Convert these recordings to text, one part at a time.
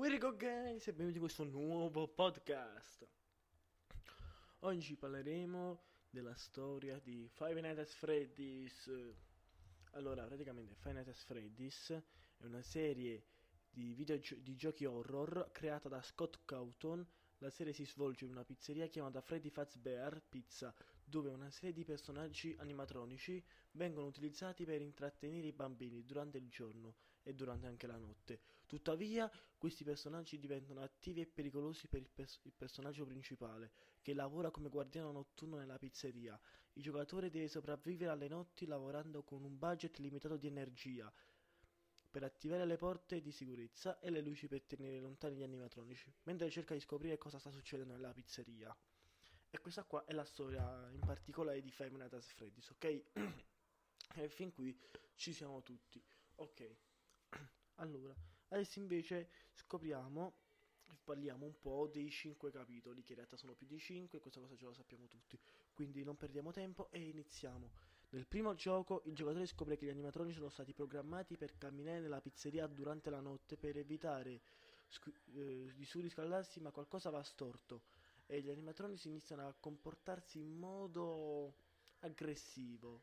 we go guys e benvenuti in questo nuovo podcast. Oggi parleremo della storia di Five Nights at Freddy's. Allora, praticamente Five Nights at Freddy's è una serie di, videogio- di giochi horror creata da Scott Cawthon. La serie si svolge in una pizzeria chiamata Freddy Fazbear Pizza, dove una serie di personaggi animatronici vengono utilizzati per intrattenere i bambini durante il giorno e durante anche la notte. Tuttavia, questi personaggi diventano attivi e pericolosi per il, pers- il personaggio principale, che lavora come guardiano notturno nella pizzeria. Il giocatore deve sopravvivere alle notti lavorando con un budget limitato di energia per attivare le porte di sicurezza e le luci per tenere lontani gli animatronici, mentre cerca di scoprire cosa sta succedendo nella pizzeria. E questa qua è la storia in particolare di Five Nights at Freddy's, ok? e fin qui ci siamo tutti. Ok. Allora, adesso invece scopriamo parliamo un po' dei 5 capitoli, che in realtà sono più di 5, questa cosa ce lo sappiamo tutti. Quindi non perdiamo tempo e iniziamo. Nel primo gioco il giocatore scopre che gli animatroni sono stati programmati per camminare nella pizzeria durante la notte per evitare scu- eh, di surriscaldarsi, ma qualcosa va storto e gli animatroni si iniziano a comportarsi in modo aggressivo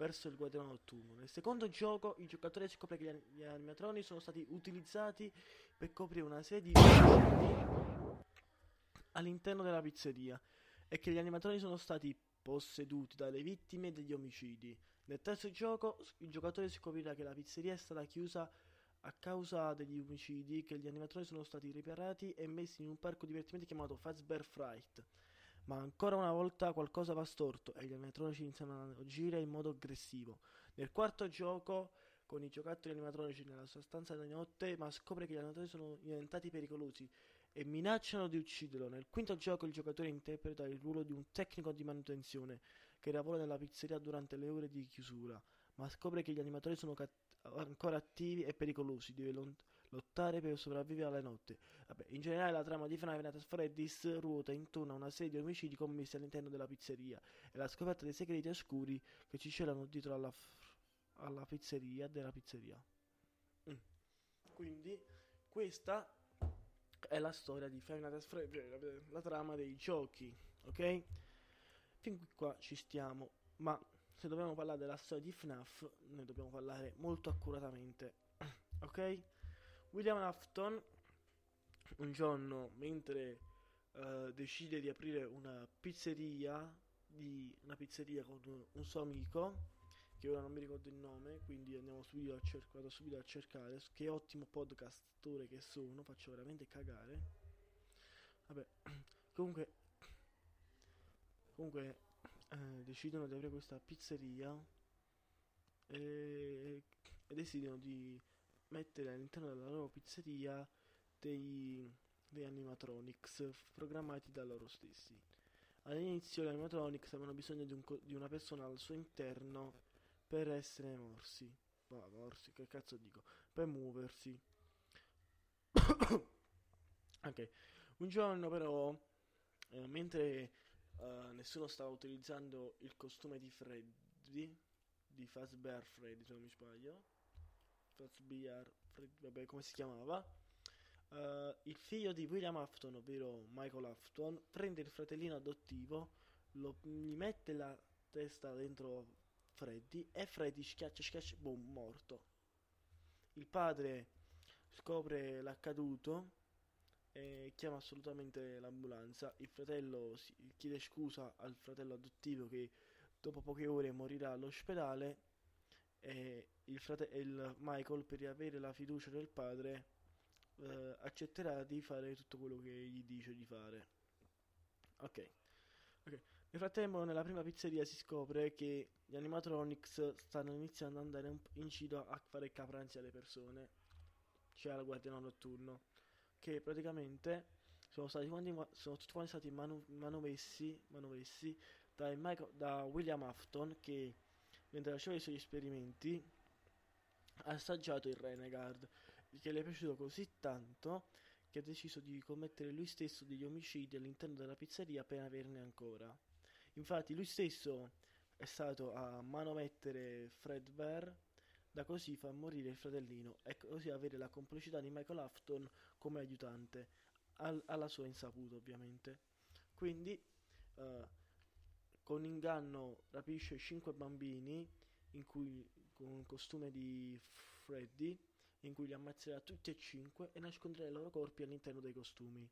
verso il guardiano notturno. Nel secondo gioco il giocatore scopre che gli, animatroni sono stati utilizzati per coprire una serie di all'interno della pizzeria e che gli animatroni sono stati posseduti dalle vittime degli omicidi. Nel terzo gioco il giocatore scoprirà che la pizzeria è stata chiusa a causa degli omicidi, che gli animatroni sono stati riparati e messi in un parco divertimenti chiamato Fazbear Fright. Ma ancora una volta qualcosa va storto e gli animatronici iniziano a agire in modo aggressivo. Nel quarto gioco, con i giocattoli animatronici nella sua stanza di notte, ma scopre che gli animatroni sono diventati pericolosi e minacciano di ucciderlo. Nel quinto gioco il giocatore interpreta il ruolo di un tecnico di manutenzione che lavora nella pizzeria durante le ore di chiusura, ma scopre che gli animatori sono cat- ancora attivi e pericolosi, lottare per sopravvivere alla notte. Vabbè, in generale la trama di Five Nights at Freddy's ruota intorno a una serie di omicidi commessi all'interno della pizzeria e la scoperta dei segreti oscuri che ci celano dietro alla, f- alla pizzeria della pizzeria. Mm. Quindi questa è la storia di Five Nights at la trama dei giochi, ok? Fin qui qua ci stiamo, ma se dobbiamo parlare della storia di FNAF, ne dobbiamo parlare molto accuratamente, ok? William Afton un giorno mentre uh, decide di aprire una pizzeria di una pizzeria con un, suo amico che ora non mi ricordo il nome quindi andiamo subito a, cer- vado subito a cercare che ottimo podcastore che sono faccio veramente cagare. Vabbè comunque comunque eh, decidono di aprire questa pizzeria e, e decidono di mettere all'interno della loro pizzeria dei, dei animatronics programmati da loro stessi. All'inizio gli animatronics avevano bisogno di, un, di una persona al suo interno per essere morsi. Va, morsi, che cazzo dico? Per muoversi. ok. Un giorno però, eh, mentre uh, nessuno stava utilizzando il costume di Freddy, di Fazbear Freddy se non mi sbaglio, Fazbear vabbè come si chiamava, Uh, il figlio di William Afton, ovvero Michael Afton, prende il fratellino adottivo, lo, gli mette la testa dentro Freddy e Freddy schiaccia, schiaccia, boom, morto. Il padre scopre l'accaduto e chiama assolutamente l'ambulanza. Il fratello chiede scusa al fratello adottivo che dopo poche ore morirà all'ospedale e il, frate- il Michael per riavere la fiducia del padre eh, accetterà di fare tutto quello che gli dice di fare. Ok. okay. Nel frattempo, nella prima pizzeria si scopre che gli animatronics stanno iniziando ad andare in giro a fare capranzi alle persone, cioè al guardiano notturno, che praticamente sono, stati quanti, sono tutti quanti stati manu- manovessi, manovessi da, Michael, da William Afton che mentre faceva i suoi esperimenti ha assaggiato il Renegade che le è piaciuto così tanto che ha deciso di commettere lui stesso degli omicidi all'interno della pizzeria per averne ancora. Infatti lui stesso è stato a manomettere Fred Bear da così far morire il fratellino e così avere la complicità di Michael Afton come aiutante, al, alla sua insaputa ovviamente. Quindi, uh, con inganno rapisce 5 bambini in cui, con un costume di Freddy, in cui li ammazzerà tutti e cinque e nasconderà i loro corpi all'interno dei costumi.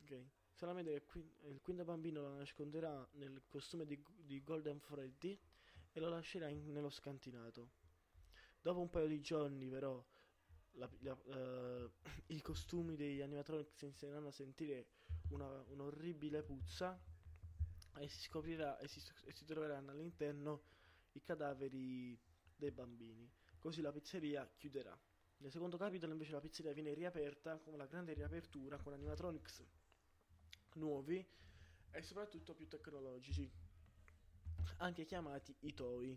Ok. Solamente il quinto bambino lo nasconderà nel costume di, di Golden Freddy e lo lascerà in, nello scantinato. Dopo un paio di giorni, però, la, la, uh, i costumi degli animatronics inizieranno a sentire una, un'orribile puzza e si scoprirà e si, e si troveranno all'interno i cadaveri dei bambini. Così la pizzeria chiuderà. Nel secondo capitolo invece la pizzeria viene riaperta con una grande riapertura con animatronics nuovi e soprattutto più tecnologici, anche chiamati i toy.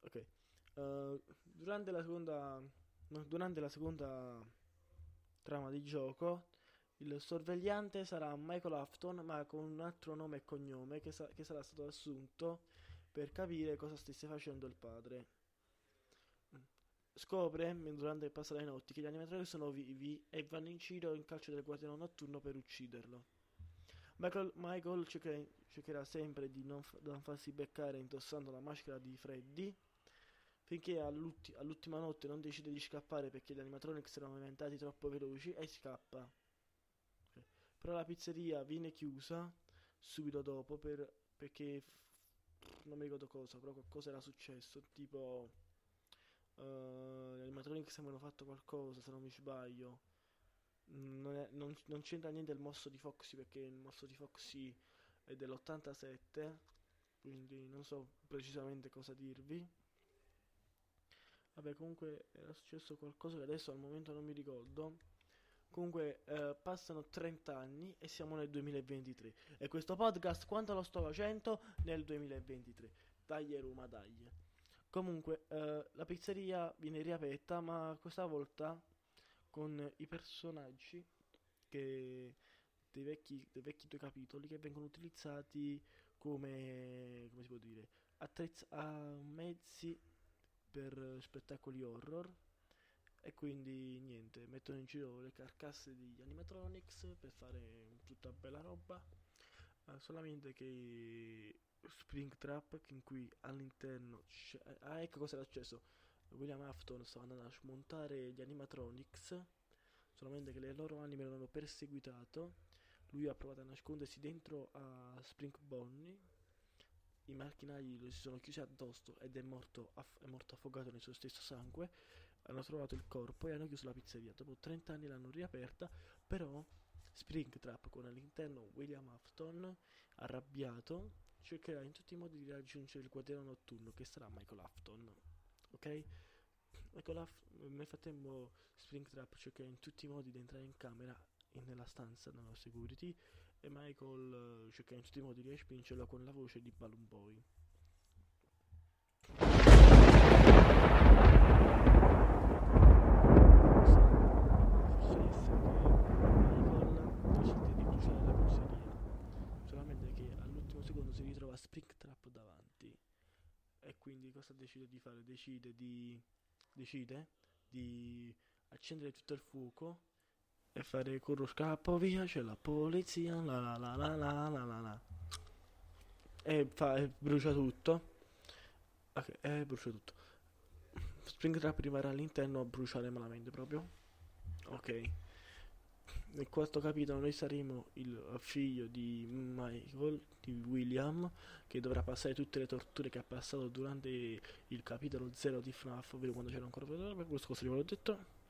Ok. Uh, durante la seconda durante la seconda trama di gioco il sorvegliante sarà Michael Afton ma con un altro nome e cognome che, sa- che sarà stato assunto per capire cosa stesse facendo il padre scopre durante il passato dei notti che gli animatori sono vivi e vanno in giro in calcio del guardiano notturno per ucciderlo Michael, Michael cercherà, cercherà, sempre di non, f- non, farsi beccare indossando la maschera di Freddy finché all'ulti- all'ultima notte non decide di scappare perché gli animatronics erano diventati troppo veloci e scappa. Però la pizzeria viene chiusa subito dopo per, perché non mi ricordo cosa, però qualcosa era successo, tipo uh, gli animatronics avevano fatto qualcosa, se non mi sbaglio. Non, è, non, non, c'entra niente il mosso di Foxy perché il mosso di Foxy è dell'87 quindi non so precisamente cosa dirvi. Vabbè comunque era successo qualcosa che adesso al momento non mi ricordo comunque eh, passano 30 anni e siamo nel 2023 e questo podcast quanto lo sto facendo? Nel 2023 dai Roma dai comunque eh, la pizzeria viene riaperta ma questa volta con i personaggi che, dei, vecchi, dei vecchi due capitoli che vengono utilizzati come, come si può dire, attrezz- mezzi per spettacoli horror e quindi niente, mettono in giro le carcasse degli animatronics per fare tutta bella roba. Uh, solamente che Springtrap in cui all'interno c'è... Ah, ecco cosa era successo. William Afton stava andando a smontare gli animatronics, solamente che le loro anime l'hanno perseguitato. Lui ha provato a nascondersi dentro a Spring Bonnie. I macchinari lo si sono chiusi addosso ed è morto, aff- è morto affogato nel suo stesso sangue. Hanno trovato il corpo e hanno chiuso la pizzeria. Dopo 30 anni l'hanno riaperta, però Springtrap con all'interno William Afton, arrabbiato, cercherà in tutti i modi di raggiungere il guardiano notturno che sarà Michael Afton ok? Ecco, la, nel frattempo Springtrap cerca in tutti i modi di entrare in camera, nella stanza, nella security, e Michael uh, cerca in tutti i modi di respingerlo con la voce di Balloon Boy. Solamente che all'ultimo secondo si ritrova Springtrap davanti e quindi cosa decide di fare? Decide di, decide di accendere tutto il fuoco e fare corro scappo via, c'è la polizia, la la la la la la la la. E, fa, e brucia tutto. Ok, e brucia tutto. Springtrap rimarrà all'interno a bruciare malamente proprio. Ok nel quarto capitolo noi saremo il figlio di Michael, di William, che dovrà passare tutte le torture che ha passato durante il capitolo 0 di FNAF, ovvero quando c'era ancora per questo cosa vi ho detto.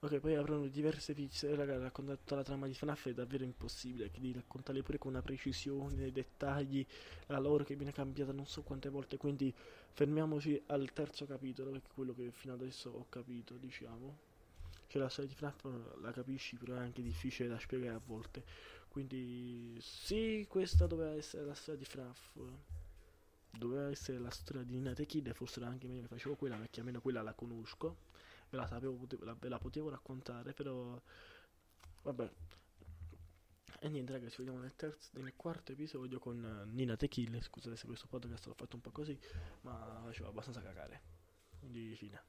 Ok, poi avranno diverse pizze, raga, raccontare tutta la trama di FNAF è davvero impossibile, che di raccontarle pure con una precisione, nei dettagli, la loro che viene cambiata non so quante volte, quindi fermiamoci al terzo capitolo, che è quello che fino adesso ho capito, diciamo. Cioè la storia di FNAF la capisci, però è anche difficile da spiegare a volte. Quindi sì, questa doveva essere la storia di FNAF. Doveva essere la storia di Nate Kid e forse era anche meglio che facevo quella perché almeno quella la conosco. Ve la sapevo, ve la, ve la potevo raccontare, però vabbè. E niente ragazzi, ci vediamo nel, terzo, nel quarto episodio con Nina Tequila. Scusate se questo podcast l'ho fatto un po' così, ma faceva abbastanza cagare. Quindi fine.